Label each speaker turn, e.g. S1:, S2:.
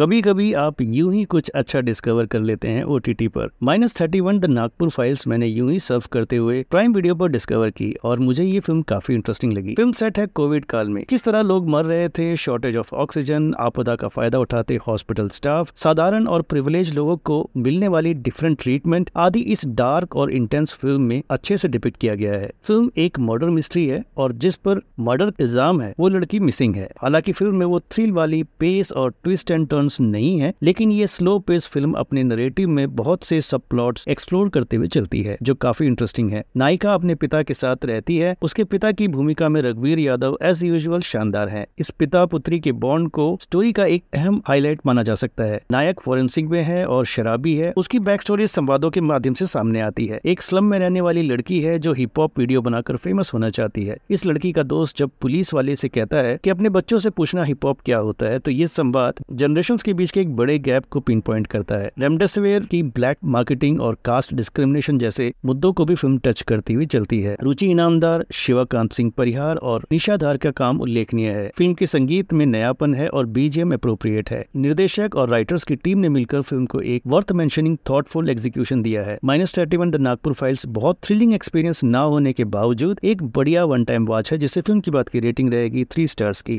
S1: कभी कभी आप यूँ ही कुछ अच्छा डिस्कवर कर लेते हैं ओ टी टी पर। Minus thirty one the Nagpur files मैंने यूँ ही सर्व करते हुए प्राइम वीडियो पर डिस्कवर की और मुझे ये फ़िल्म काफ़ी इंटरेस्टिंग लगी। फ़िल्म सेट है कोविड काल में। किस तरह लोग मर रहे थे शॉर्टेज ऑफ़ ऑक्सीजन आपदा का फ़ायदा उठाते हॉस्पिटल स्टाफ साधारण और प्रिविलेज लोगों को मिलने वाली डिफरेंट ट्रीटमेंट आदि इस डार्क और इंटेंस फ़िल्म में अच्छे से डिपिक्ट किया गया है। फ़िल्म एक मर्डर मिस्ट्री है और जिस पर मर्डर इल्ज़ाम है, वो लड़की मिसिंग है। हालाँकि फ़िल्म में वो थ्रिल वाली पेस और ट्विस्ट एंड टर्न नहीं है, लेकिन ये स्लो पेस फ़िल्म अपने नरेटिव में बहुत से सब प्लॉट एक्सप्लोर करते हुए चलती है, जो काफ़ी इंटरेस्टिंग है। नायिका अपने पिता के साथ रहती है, उसके पिता की भूमिका में रघुवीर यादव एज यूजल शानदार है। इस पिता पुत्री के बॉन्ड को स्टोरी का एक अहम हाईलाइट माना जा सकता है। नायक फोरेंसिक में है और शराबी है, उसकी बैक स्टोरी संवादों के माध्यम से सामने आती है। एक स्लम में रहने वाली लड़की है, जो हिप हॉप वीडियो बनाकर फ़ेमस होना चाहती है। इस लड़की का दोस्त जब पुलिस वाले से कहता है कि अपने बच्चों से पूछना हिप हॉप क्या होता है तो ये संवाद जनरेशन के बीच के एक बड़े गैप को पिन पॉइंट करता है। रेमडेसिविर की ब्लैक मार्केटिंग और कास्ट डिस्क्रिमिनेशन जैसे मुद्दों को भी फ़िल्म टच करती हुई चलती है। रुचि इनामदार शिवाकांत सिंह परिहार और निशाधार का काम उल्लेखनीय है। फ़िल्म के संगीत में नयापन है और बीजेम अप्रोप्रिएट है। निर्देशक और राइटर्स की टीम ने मिलकर फ़िल्म को एक वर्थ मेंशनिंग थॉटफुल एग्जीक्यूशन दिया है। Minus thirty one the Nagpur files बहुत थ्रिलिंग एक्सपीरियंस ना होने के बावजूद एक बढ़िया वन टाइम वॉच है जिससे फ़िल्म की बात की रेटिंग रहेगी थ्री स्टार्स की।